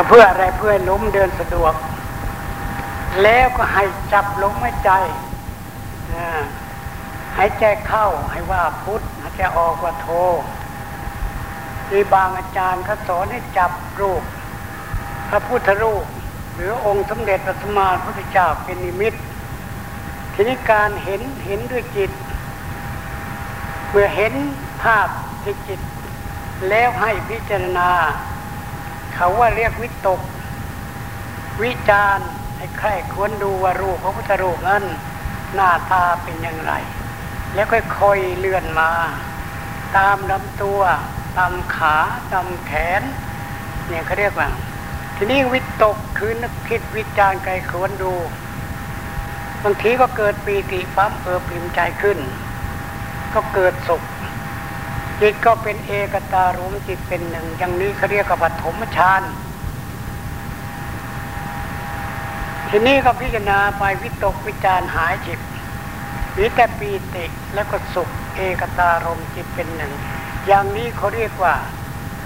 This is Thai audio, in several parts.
ก็เพื่ออะไรเพื่อล้มเดินสะดวก แล้วก็ให้จับลมหายใจหายใจเข้าให้ว่าพุทธหายใจออกว่าโทมีบางอาจารย์เขาสอนให้จับรูป พระพุทธรูป หรือองค์สมเด็จพระสัมมาสัมพุทธเจ้าเป็นนิมิตทีนี้การเห็นเห็นด้วยจิต เมื่อเห็นภาพในจิต แล้วให้พิจารณา เขาว่าเรียกวิตก วิจารให้ใครควรดูว่ารูปพระพุทธรูปนั้นหน้าตาเป็นอย่างไร แล้วค่อยๆเลื่อนมา ตามลำตัว ตามขาตามแขน เนี่ยเขาเรียกว่าทีนี้วิตกคือนึกคิดวิจารณ์ไกลควรดูบางทีก็เกิดปีติปั๊มเออปิมใจขึ้น ก็เกิดสุข จิตก็เป็นเอกตารมจิตเป็นหนึ่ง อย่างนี้เขาเรียกว่าปฐมฌานทีนี้ก็พิจารณาไปวิตกวิจารหายจิตมีแต่ปีติแล้วก็สุขเอกตารมจิตเป็นหนึ่ง อย่างนี้เขาเรียกว่า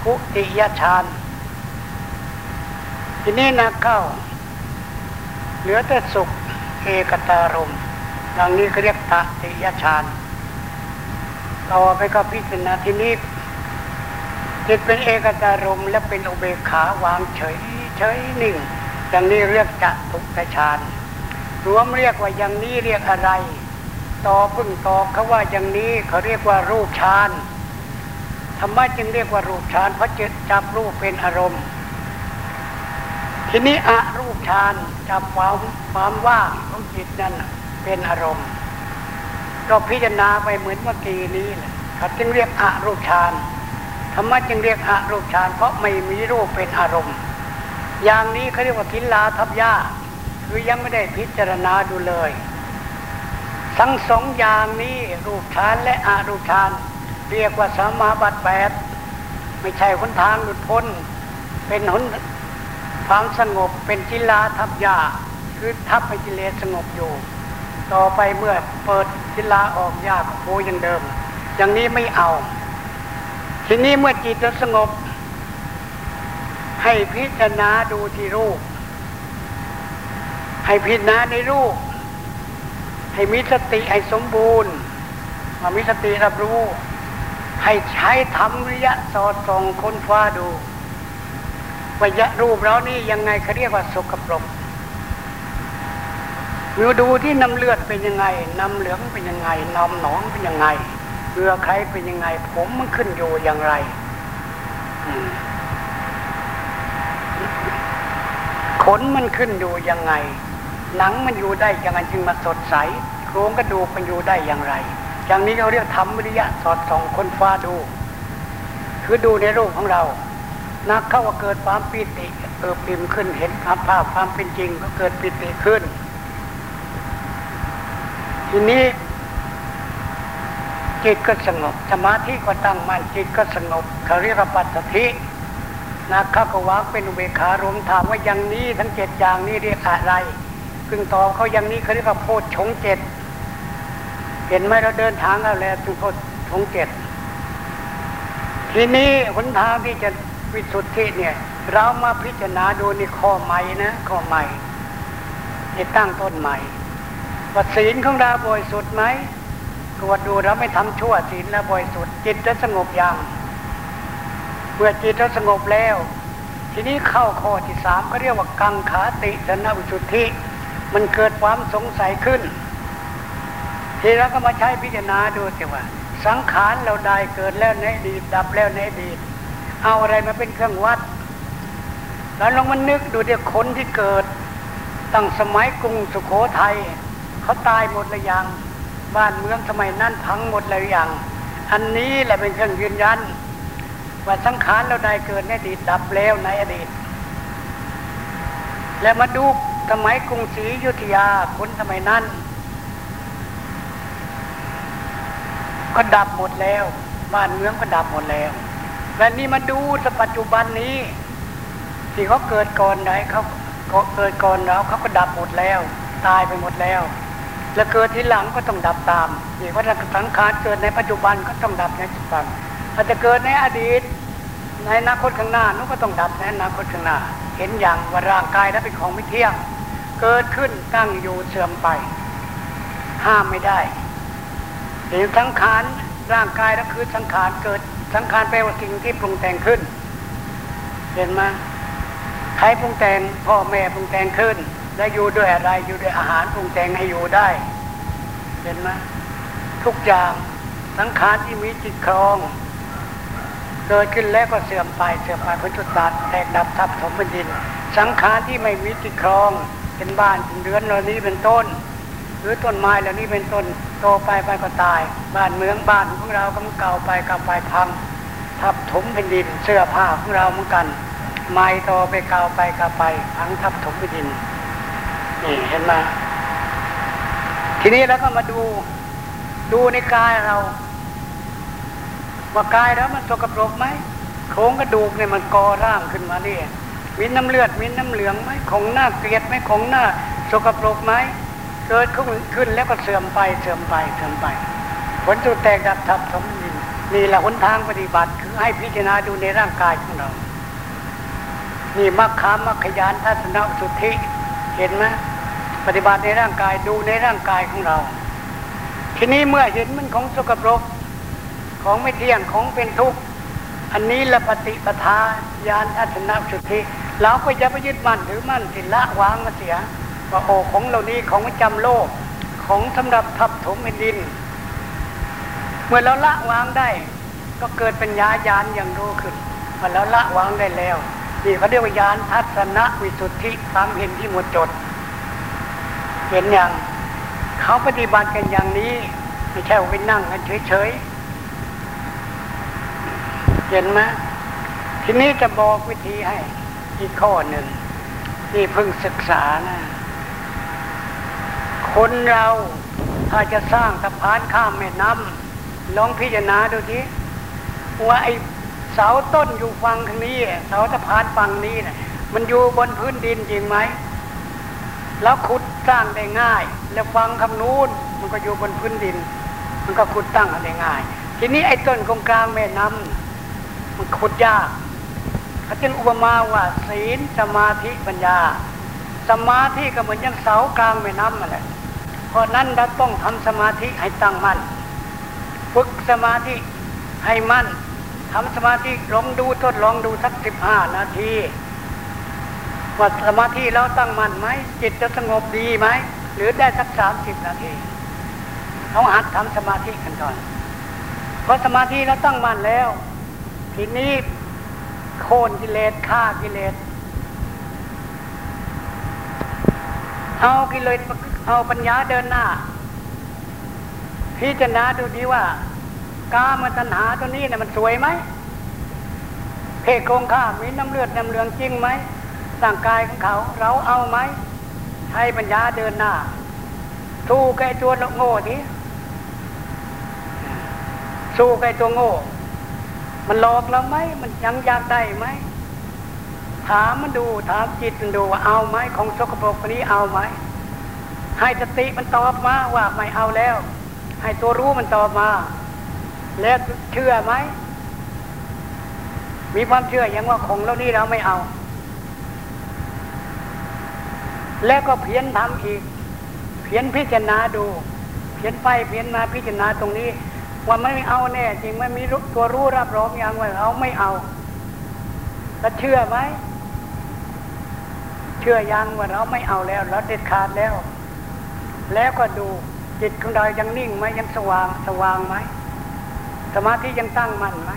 กุติยฌานทีนี้นักเข้า เหลือแต่สุขเอกตารมอย่างนี้เขาเรียกตติยฌาน ต่อไปก็พิจารณาทีนี้จิตเป็นเอกตารมและเป็นอุเบกขาวางเฉยเฉยนิ่งอย่างนี้เรียกจัตุกฌานรวมเรียกว่าอย่างนี้เรียกอะไร ต่อพึ่งตอบเขาว่าอย่างนี้เขาเรียกว่ารูปฌานธรรมะจึงเรียกว่ารูปฌานเพราะจิตจับรูปเป็นอารมณ์ ทีนี้อรูปฌานจับความความว่างของจิตนั้นเป็นอารมณ์ ก็พิจารณาไปเหมือนเมื่อกี้นี้แหละเขาจึงเรียกอรูปฌานธรรมะจึงเรียกอรูปฌานเพราะไม่มีรูปเป็นอารมณ์ อย่างนี้เขาเรียกว่าทิลาทับยาคือยังไม่ได้พิจารณาดูเลย ทั้งสองอย่างนี้รูปฌานและอารูปฌานเรียกว่าสมาบัติแปดไม่ใช่หนทางหลุดพ้น เป็นหนความสงบเป็นจิลาทับยาคือทับให้กิเลสสงบอยู่ ต่อไปเมื่อเปิดจิลาออกยากโคยังเดิม อย่างนี้ไม่เอา ทีนี้เมื่อจิตสงบ ให้พิจารณาดูที่รูป ให้พิจารณาในรูป ให้มีสติให้สมบูรณ์มามีสติรับรู้ ให้ใช้ธรรมวิยะสอดส่องค้นฟ้าดูวิยะรูปเรานี่ยังไงเขาเรียกว่าสกปรก มือดูที่น้ำเลือดเป็นยังไง น้ำเหลืองเป็นยังไง น้ำหนองเป็นยังไงเกลือใครเป็นยังไง ผมมันขึ้นอยู่อย่างไร ขนมันขึ้นอยู่ยังไง หนังมันอยู่ได้ยังไงจึงมาสดใส โครงกระดูกมันอยู่ได้อย่างไรอย่างนี้เขาเรียกธรรมวิริยะสอดส่องคนฟ้าดู คือดูในรูปของเรา นักเข้าว่าเกิดความปิติเออปิมขึ้นเห็นภาพภาพความเป็นจริง ก็เกิดปิติขึ้น ทีนี้จิตก็สงบสมาธิก็ตั้งมั่นจิตก็สงบเขาเรียกปัสสธินักข้าก็วางเป็นอุเบกขารมถามว่าอย่างนี้ทั้งเจ็ดอย่างนี้เรียกอะไรพึงตอบเขาอย่างนี้เขาเรียกว่าโพชฌงเจ็ดเห็นไหมเราเดินทางแล้วแล้วถึงโพชฌงเจ็ดทีนี้หนทางที่จะวิสุทธิเนี่ย เรามาพิจารณาดูในข้อใหม่นะข้อใหม่ในตั้งต้นใหม่ ว่าศีลของเราบริสุทธิ์ไหมตรวจดูเราไม่ทำชั่วศีลแล้วบริสุทธิ์จิตจะสงบอย่างเมื่อจิตเราสงบแล้ว ทีนี้เข้าข้อที่สามก็เรียกว่ากังขาติสนวิสุทธิ มันเกิดความสงสัยขึ้น ทีเราก็มาใช้พิจารณาดูสิว่า สังขารเราได้เกิดแล้วในอดีตดับแล้วในอดีตเอาอะไรมาเป็นเครื่องวัด แล้วลองมันนึกดูเดี๋ยวคนที่เกิดตั้งสมัยกรุงสุโขทัย เขาตายหมดเลยยัง บ้านเมืองสมัยนั้นพังหมดเลยยัง อันนี้แหละเป็นเครื่องยืนยัน ว่าสังขารเราได้เกิดในอดีตดับแล้วในอดีต แล้วมาดูสมัยกรุงศรีอยุธยาคนสมัยนั้น ก็ดับหมดแล้ว บ้านเมืองก็ดับหมดแล้วและนี่มาดูสปัจจุบันนี้ที่เขาเกิดก่อนไหนเขาเกิดก่อนเราเขาก็ดับหมดแล้ว ตายไปหมดแล้ว แล้วเกิดทีหลังก็ต้องดับตามนี่ว่าสังขารเกิดในปัจจุบันก็ต้องดับในปัจจุบันอาจจะเกิดในอดีต ในอนาคตข้างหน้านุก็ต้องดับในอนาคตข้างหน้า เห็นอย่างว่าร่างกายนั้นเป็นของไม่เที่ยง เกิดขึ้นตั้งอยู่เสื่อมไป ห้ามไม่ได้เห็นสังขารร่างกายแล้วคือสังขารเกิดสังขารแปลว่าสิ่งที่ปรุงแต่งขึ้น เห็นไหมใครปรุงแต่งพ่อแม่ปรุงแต่งขึ้น และอยู่ด้วยอะไรอยู่ด้วยอาหารปรุงแต่งให้อยู่ได้ เห็นไหมทุกอย่างสังขารที่มีจิตครองเกิดขึ้นแล้วก็เสื่อมไปเสื่อมไปพ้นจุดตัดแตกดับทับถมเป็นดิน สังขารที่ไม่มีจิตครอง เป็นบ้านเป็นเรือนเหล่านี้เป็นต้น หรือต้นไม้เหล่านี้เป็นต้นโตไปไปก็ตาย บ้านเมืองบ้านของเราก็มันเก่าไปเก่าไปพังทับถมเป็นดิน เสื้อผ้าของเราเหมือนกัน ไม้โตไปเก่าไปเก่าไปพังทับถมเป็นดิน นี่เห็นไหมทีนี้แล้วก็มาดู ดูในกายเรา ว่ากายแล้วมันสกปรกไหมโครงกระดูกเนี่ยมันก่อร่างขึ้นมาเนี่ยมีน้ำเลือดมีน้ำเหลืองไหมของหน้าเกลียดไหมของหน้าสกปรกไหมเกิดขึ้นขึ้นแล้วก็เสื่อมไปเสื่อมไปเสื่อมไปผลจุดแตกดับทับถมดินนี่แหละหนทางปฏิบัติ คือให้พิจารณาดูในร่างกายของเรา นี่มักคามักขยานทัศนสุทธิ เห็นไหม ปฏิบัติในร่างกายดูในร่างกายของเรา ทีนี้เมื่อเห็นมันของสกปรกของไม่เที่ยงของเป็นทุกข์อันนี้ละปฏิปทาญาณทัศนสุทธิเราก็จะไปยึดมั่นถือมั่นสิละวางมาเสียว่าโอ้ของเหล่านี้ของประจำโลกของสำหรับทับถมแผ่นดิน เมื่อเราละวางได้ ก็เกิดเป็นญาญาณอย่างรู้ขึ้นพอเราละวางได้แล้วนี่เขาเรียกว่าญาณทัศนวิสุทธิความเห็นที่หมดจด เห็นอย่างเขาปฏิบัติกันอย่างนี้ ไม่ใช่ว่าไปนั่งกันเฉยๆเห็นไหมทีนี้จะบอกวิธีให้อีกข้อหนึ่งที่เพิ่งศึกษานะคนเราถ้าจะสร้างสะพานข้ามแม่น้ำลองพิจารณาดูทีว่าไอเสาต้นอยู่ฝั่งทางนี้เสาสะพานฝั่งนี้นะมันอยู่บนพื้นดินจริงไหมแล้วขุด สร้างได้ง่าย แล้วฟังคำนู้นมันก็อยู่บนพื้นดิน มันก็ขุดตั้งได้ง่าย ทีนี้ไอ้ต้นกงกลางแม่น้ำมันขุดยากเขาจึงอุปมาว่าศีลสมาธิปัญญา สมาธิก็เหมือนย่างเสากลางแม่น้ำนั่นแหละเพราะนั้นเราต้องทำสมาธิให้ตั้งมั่นฝึกสมาธิให้มั่นทำสมาธิลองดูทดลองดูสักสิบห้านาที ว่าสมาธิเราตั้งมั่นไหมจิตจะสงบดีไหมหรือได้สักสามสิบนาทีเราหัดทำสมาธิกันก่อนพอสมาธิเราตั้งมั่นแล้ว ทีนี้โค่นกิเลสฆ่ากิเลสเอากิเลสเอาปัญญาเดินหน้า พิจารณาดูดีว่ากามตัณหาตัวนี้เนี่ยมันสวยไหมเพศโกงข้ามีน้ำเลือดน้ำเหลืองจริงไหม ร่างกายของเขาเราเอาไหมใช้ปัญญาเดินหน้าสู้กับตัวโง่ทีสู้กับตัวโง่ มันหลอกเราไหมมันยังอยากได้ไหมถามมันดูถามจิตมันดูว่าเอาไหมของสกปรกนี้เอาไหมให้สติมันตอบมาว่าไม่เอาแล้ว ให้ตัวรู้มันตอบมา แล้วเชื่อไหมมีความเชื่ออย่างว่าของเรานี้เราไม่เอา แล้วก็เพียนทำอีก เพียนพิจารณาดู เพียนไปเพียนมาพิจารณาตรงนี้ ว่าไม่เอาแน่จริงไม่มีตัวรู้รับรองอย่างว่าเราไม่เอาแล้วเชื่อไหมเชื่อยังว่าเราไม่เอาแล้ว เราเด็ดขาดแล้ว แล้วก็ดูจิตของเรายังนิ่งไหมยังสว่างสว่างไหมสมาธิยังตั้งมั่นไหม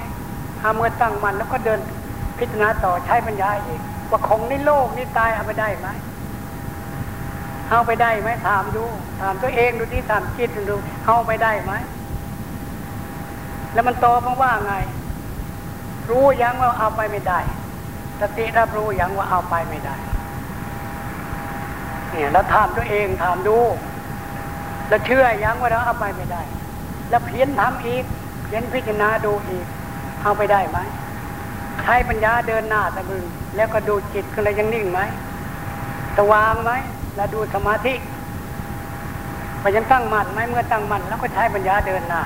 ถ้าเมื่อตั้งมั่นแล้วก็เดินพิจารณาต่อใช้ปัญญาอีกว่าของในโลกนี้ตายเอาไปได้ไหม เอาไปได้ไหมถามดู ถามตัวเองดูที่ถามจิตดูเอาไปได้ไหมแล้วมันตอบมาว่าไง รู้ยังว่าเอาไปไม่ได้สติรับรู้ยังว่าเอาไปไม่ได้ เนี่ยแล้วถามตัวเองถามดู แล้วเชื่อยังว่าเราเอาไปไม่ได้ แล้วเพียนทำอีกเพียนพิจารณาดูอีกเอาไปได้ไหมใช้ปัญญาเดินหน้าตะบึงแล้วก็ดูจิตก็เลยยังนิ่งไหมสว่างไหม แล้วดูสมาธิไปยังตั้งมั่นไหมเมื่อตั้งมั่นแล้วก็ใช้ปัญญาเดินหน้า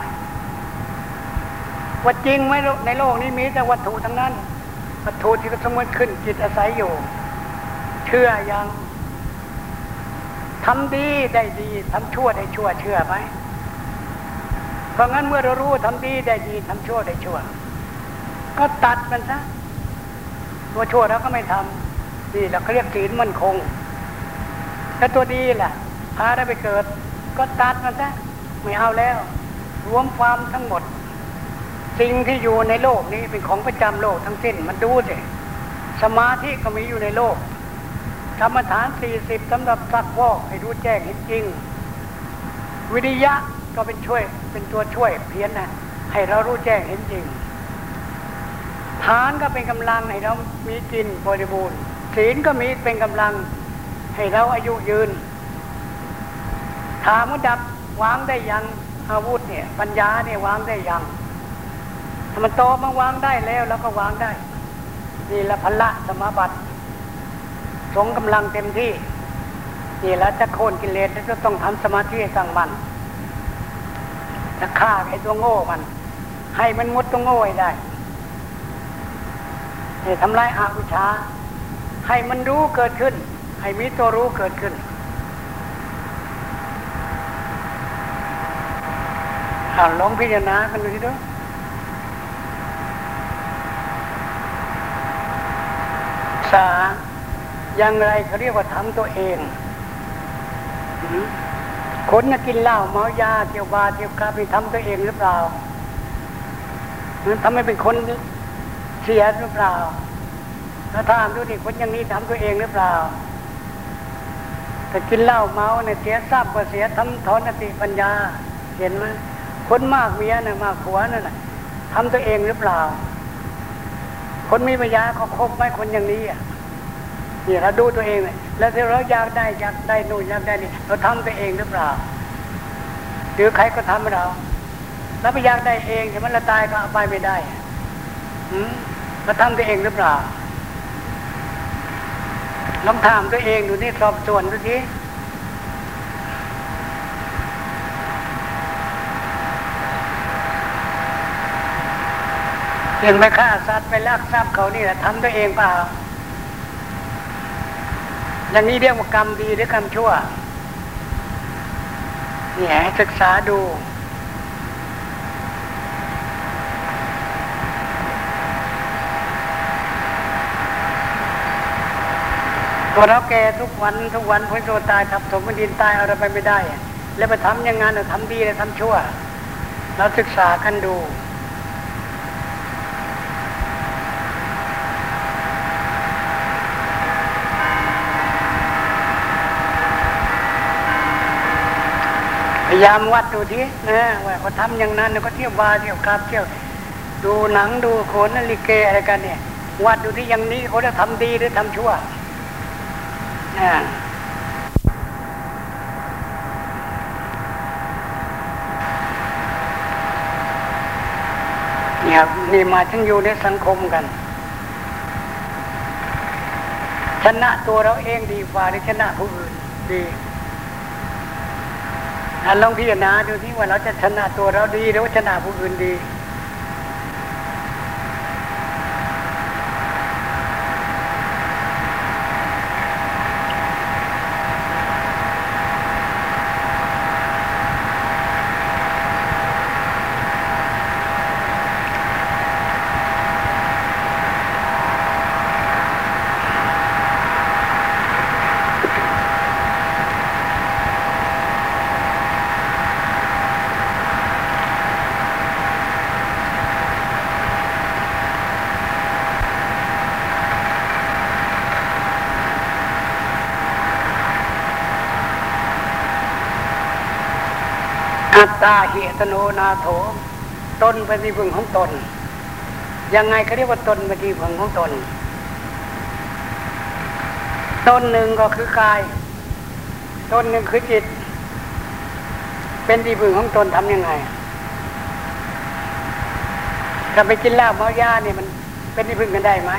ว่าจริงไหมในโลกนี้มีแต่วัตถุทั้งนั้น วัตถุที่สมมติขึ้นจิตอาศัยอยู่ เชื่อยังทำดีได้ดีทำชั่วได้ชั่วเชื่อไหมเพราะงั้นเมื่อเรารู้ทำดีได้ดีทำชั่วได้ชั่ว ก็ตัดมันซะตัวชั่วเราก็ไม่ทำนี่เราเขาเรียกศีลมั่นคง แล้วตัวดีล่ะพาได้ไปเกิด ก็ตัดมันซะไม่เอาแล้ว รวมความทั้งหมด สิ่งที่อยู่ในโลกนี้เป็นของประจำโลกทั้งสิ้นมันดูสิสมาธิก็มีอยู่ในโลกกรรมฐานสี่สิบสำหรับสักวอกให้รู้แจ้งเห็นจริง วิริยะก็เป็นช่วยเป็นตัวช่วยเพี้ยนนะให้เรารู้แจ้งเห็นจริงทานก็เป็นกำลังให้เรามีกินบริบูรณ์ศีลก็มีเป็นกำลัง ให้เราอายุยืนถามว่าดับวางได้ยังอาวุธเนี่ย ปัญญาเนี่ยวางได้ยังถ้ามันโตมาวางได้แล้วแล้วก็วางได้นี่ละพละสมบัติ สงกำลังเต็มที่นี่ล้วจะโค่นกิเลสจะต้องทำสมาธิสั่งมันจะฆ่าไอ้ตัวโง่มัน ให้มันมุดตัวโง่ได้ให้ทำลายอาวิชาให้มันรู้เกิดขึ้น ให้มีตัวรู้เกิดขึ้นอ่าลองพิจารณากันดูสิด้วยษาอย่างไรเขาเรียกว่าทำตัวเอง คนน่ะกินเหล้าเมายาเที่ยวบาเที่ยวกาไปทำตัวเองหรือเปล่าทำให้เป็นคนเสียหรือเปล่า ถ้าถามดูดิคนอย่างนี้ทำตัวเองหรือเปล่า แต่กินเหล้าเมาเนี่ยเสียทรัพย์ก็เสียทำถอนติปัญญา เห็นไหมคนมากเมียน่ะมากผัวนั่นน่ะทำตัวเองหรือเปล่า คนมีปัญญาเขาคบไหมคนอย่างนี้อะนี่เราดูตัวเองเลยแล้วที่เราอยากได้อยากได้นู่นอยากได้นี่เราทำตัวเองหรือเปล่าหรือใครก็ทำเราแล้วไปอยากได้เองแต่มันละตายก็เอาไปไม่ได้อืมเราทำตัวเองหรือเปล่า ลองถามตัวเองดูนี่สอบส่วนดูทีเรื่องไปฆ่าสัตว์ไปลักทรัพย์เขานี่แหละทำตัวเองเปล่าอย่างนี้เรียกว่ากรรมดีหรือกรรมชั่ว เนี่ยให้ศึกษาดู ตัวเราแก่ทุกวันทุกวันพ้นตัวตายทับถมดินตายอะไรไปไม่ได้ แล้วไปทำยังไงเราทำดีแล้วทำชั่ว เราศึกษากันดู พยายามวัดดูทีนะว่าเขาทำอย่างนั้นก็เที่ยววาเที่ยวกราบเที่ยว ดูหนังดูโขนลิเกอะไรกันเนี่ย วัดดูที่อย่างนี้เขาจะทำดีหรือทำชั่ว นะเนี่ยนี่มาทั้งอยู่ในสังคมกัน ชนะตัวเราเองดีกว่าหรือชนะผู้อื่นดีอันลองพิจารณาดูที่ว่าเราจะชนะตัวเราดีหรือว่าชนะผู้อื่นดี อัตตาเหตโนนาโถตนเป็นที่พึ่งของตน ยังไงเขาเรียกว่าตนเป็นที่พึ่งของตน ตนหนึ่งก็คือกาย ตนหนึ่งคือจิต เป็นที่พึ่งของตนทำยังไง ถ้าไปกินเหล้าเมายาเนี่ยมันเป็นที่พึ่งกันได้ไหม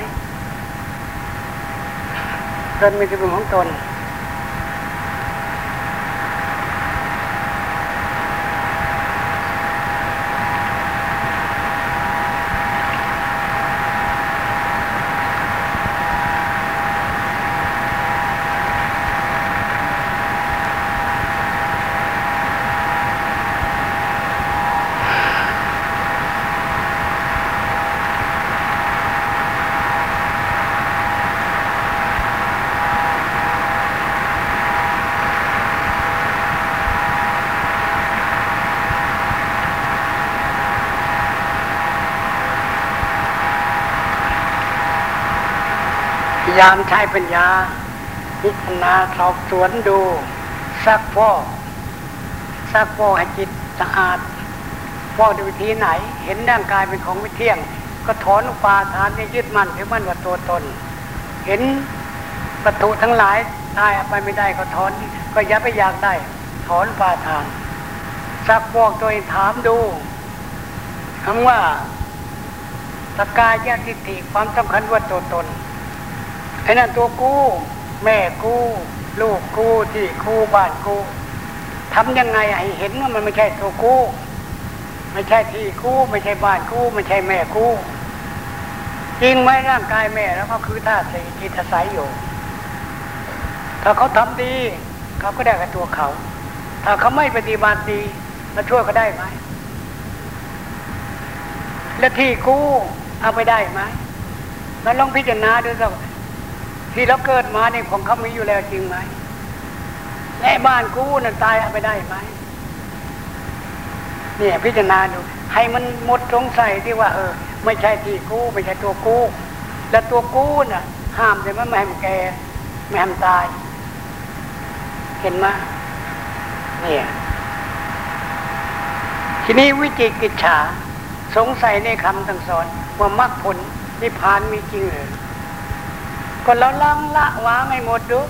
ตนเป็นที่พึ่งของตน ยามใช้ปัญญา พิจารณาสอบสวนดูซักฟอกซักฟอกให้จิตสะอาดฟอกด้วยวิธีไหน เห็นร่างกายเป็นของไม่เที่ยง ก็ถอนอุปาทานที่ยึดมั่นถือมั่นว่าตัวตน เห็นประตูทั้งหลายตายไปไม่ได้ก็ถอน ก็ย่าไปอยากได้ ถอนอุปาทานซักฟอกตัวเองถามดูคำว่าสกายยทิฏฐิความสำคัญว่าตัวตน นั่นตัวกู้ แม่กู้ ลูกกู้ที่กู้บ้านกู้ทำยังไงให้เห็นว่ามันไม่ใช่ตัวกู้ ไม่ใช่ที่กู้ ไม่ใช่บ้านกู้ไม่ใช่แม่กู้จริงไหมร่างกายแม่แล้วก็คือธาตุสี่จิตอาศัยอยู่ ถ้าเขาทำดีเขาก็ได้กับตัวเขา ถ้าเขาไม่ปฏิบัติดีมาช่วยก็ได้ไหมและที่กู้เอาไปได้ไหมแล้วลองพิจารณาดูสัก ที่เราเกิดมาเนี่ยของเขามีอยู่แล้วจริงไหมและบ้านกู้นั่นตายเอาไปได้ไหมเนี่ยพิจารณาดู ให้มันหมดสงสัยที่ว่า เออ ไม่ใช่ที่กู้ไม่ใช่ตัวกู้และตัวกู้น่ะ ห้ามเลยมันไม่ให้มันแก่ไม่ให้มันตาย เห็นไหมเนี่ยทีนี้วิจิกิจฉาสงสัยในคำตั้งสอนว่ามรรคผลนิพพานมีจริงหรือ ก็เราลังละวางให้หมดดู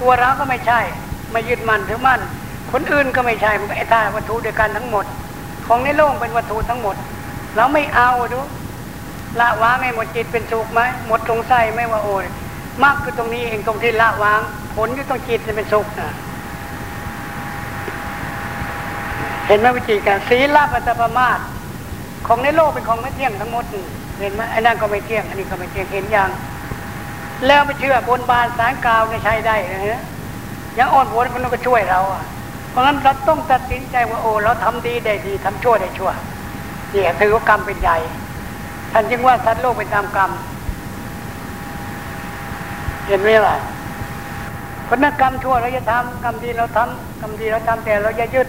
ตัวเราก็ไม่ใช่ ไม่ยึดมั่นถือมั่น คนอื่นก็ไม่ใช่มันไอ้ท่าวัตถุเดียวกันทั้งหมด ของในโลกเป็นวัตถุทั้งหมด เราไม่เอาดู ละวางให้หมดจิตเป็นสุขไหมหมดสงสัยไม่ว่าโอ้ยมากคือตรงนี้เองตรงที่ละวาง ผลอยู่ตรงจิตจะเป็นสุขนะเห็นไหมวิจิการศีลปัตตปมาตของในโลกเป็นของไม่เที่ยงทั้งหมดเห็นไหมไอ้นั่นก็ไม่เที่ยง อันนี้ก็ไม่เที่ยงเห็นอย่าง แล้วไม่เชื่อบนบานสารกาวในใช้ได้นะยังอ่อนโหนมันก็ช่วยเราอะ เพราะงั้นเราต้องตัดสินใจว่าโอ้เราทำดีได้ดีทำชั่วได้ชั่วเนี่ยถือว่ากรรมเป็นใหญ่ท่านจึงว่าสัตว์โลกเป็นตามกรรม เห็นไหมล่ะคนนั้นกรรมชั่วเราจะทำกรรมดีเราทำกรรมดีเราทำแต่เราจะยึด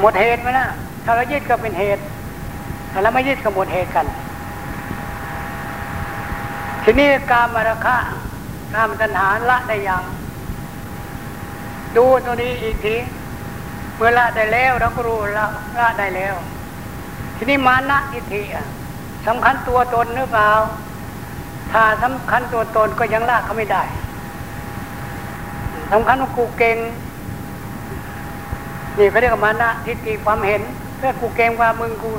หมดเหตุไหมนะถ้าเรายึดก็เป็นเหตุถ้าเราไม่ยึดก็หมดเหตุกัน ทีนี้การมาราคะกามตัณหาละได้ยัง ดูตัวนี้อีกที เมื่อละได้แล้วเราก็รู้ละละได้แล้ว ทีนี้มานะทิฏฐิสำคัญตัวตนหรือเปล่าถ้าสำคัญตัวตนก็ยังละเขาไม่ได้สำคัญว่ากูเก่งนี่เขาเรียกมานะทิฏฐิความเห็นเพื่อกูเก่งกว่ามึงกู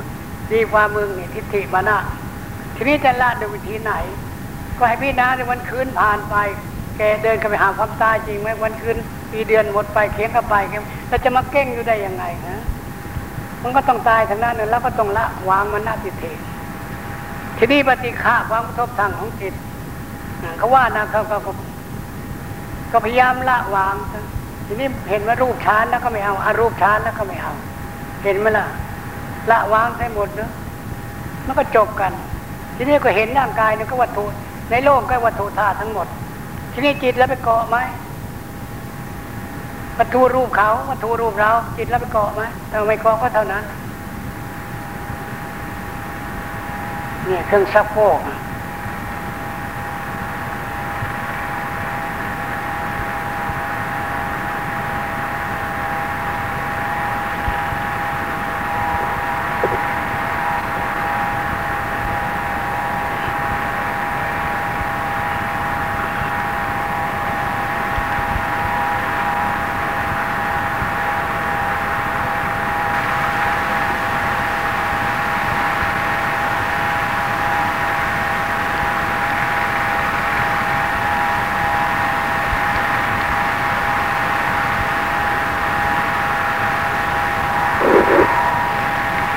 ดีกว่ามึงนี่ทิฏฐิมานะทีนี้จะละโดยวิธีไหน ก็ให้พี่นาในวันคืนผ่านไป แกเดินกันไปหาความตายจริงไหมวันคืนปีเดือนหมดไปเคียงกันไปแล้วจะมาเก้งอยู่ได้ยังไงนะมันก็ต้องตายทั้งนั้นแล้วก็ต้องละวางมันนาทิฏฐิทีนี้ปฏิฆาความกระทบทางของจิตเขาว่านะเขาก็ก็พยายามละวาง ทีนี้เห็นว่ารูปชานแล้วก็ไม่เอาอารูปชานแล้วก็ไม่เอา เห็นไหมล่ะ ละวางให้หมดเนาะมันก็จบกัน ทีนี้ก็เห็นร่างกายเนี่ยก็วัตถุ ในโลกก็วัตถุธาตุทั้งหมด ทีนี้จิตแล้วไปเกาะไหมวัตถุรูปเขาวัตถุรูปเรา จิตแล้วไปเกาะไหมถ้าไม่เกาะก็เท่านั้น เนี่ยเครื่องซักโฟก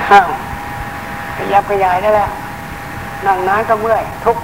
ข้าวขยับขยายได้แล้วนั่งนานก็เมื่อยทุก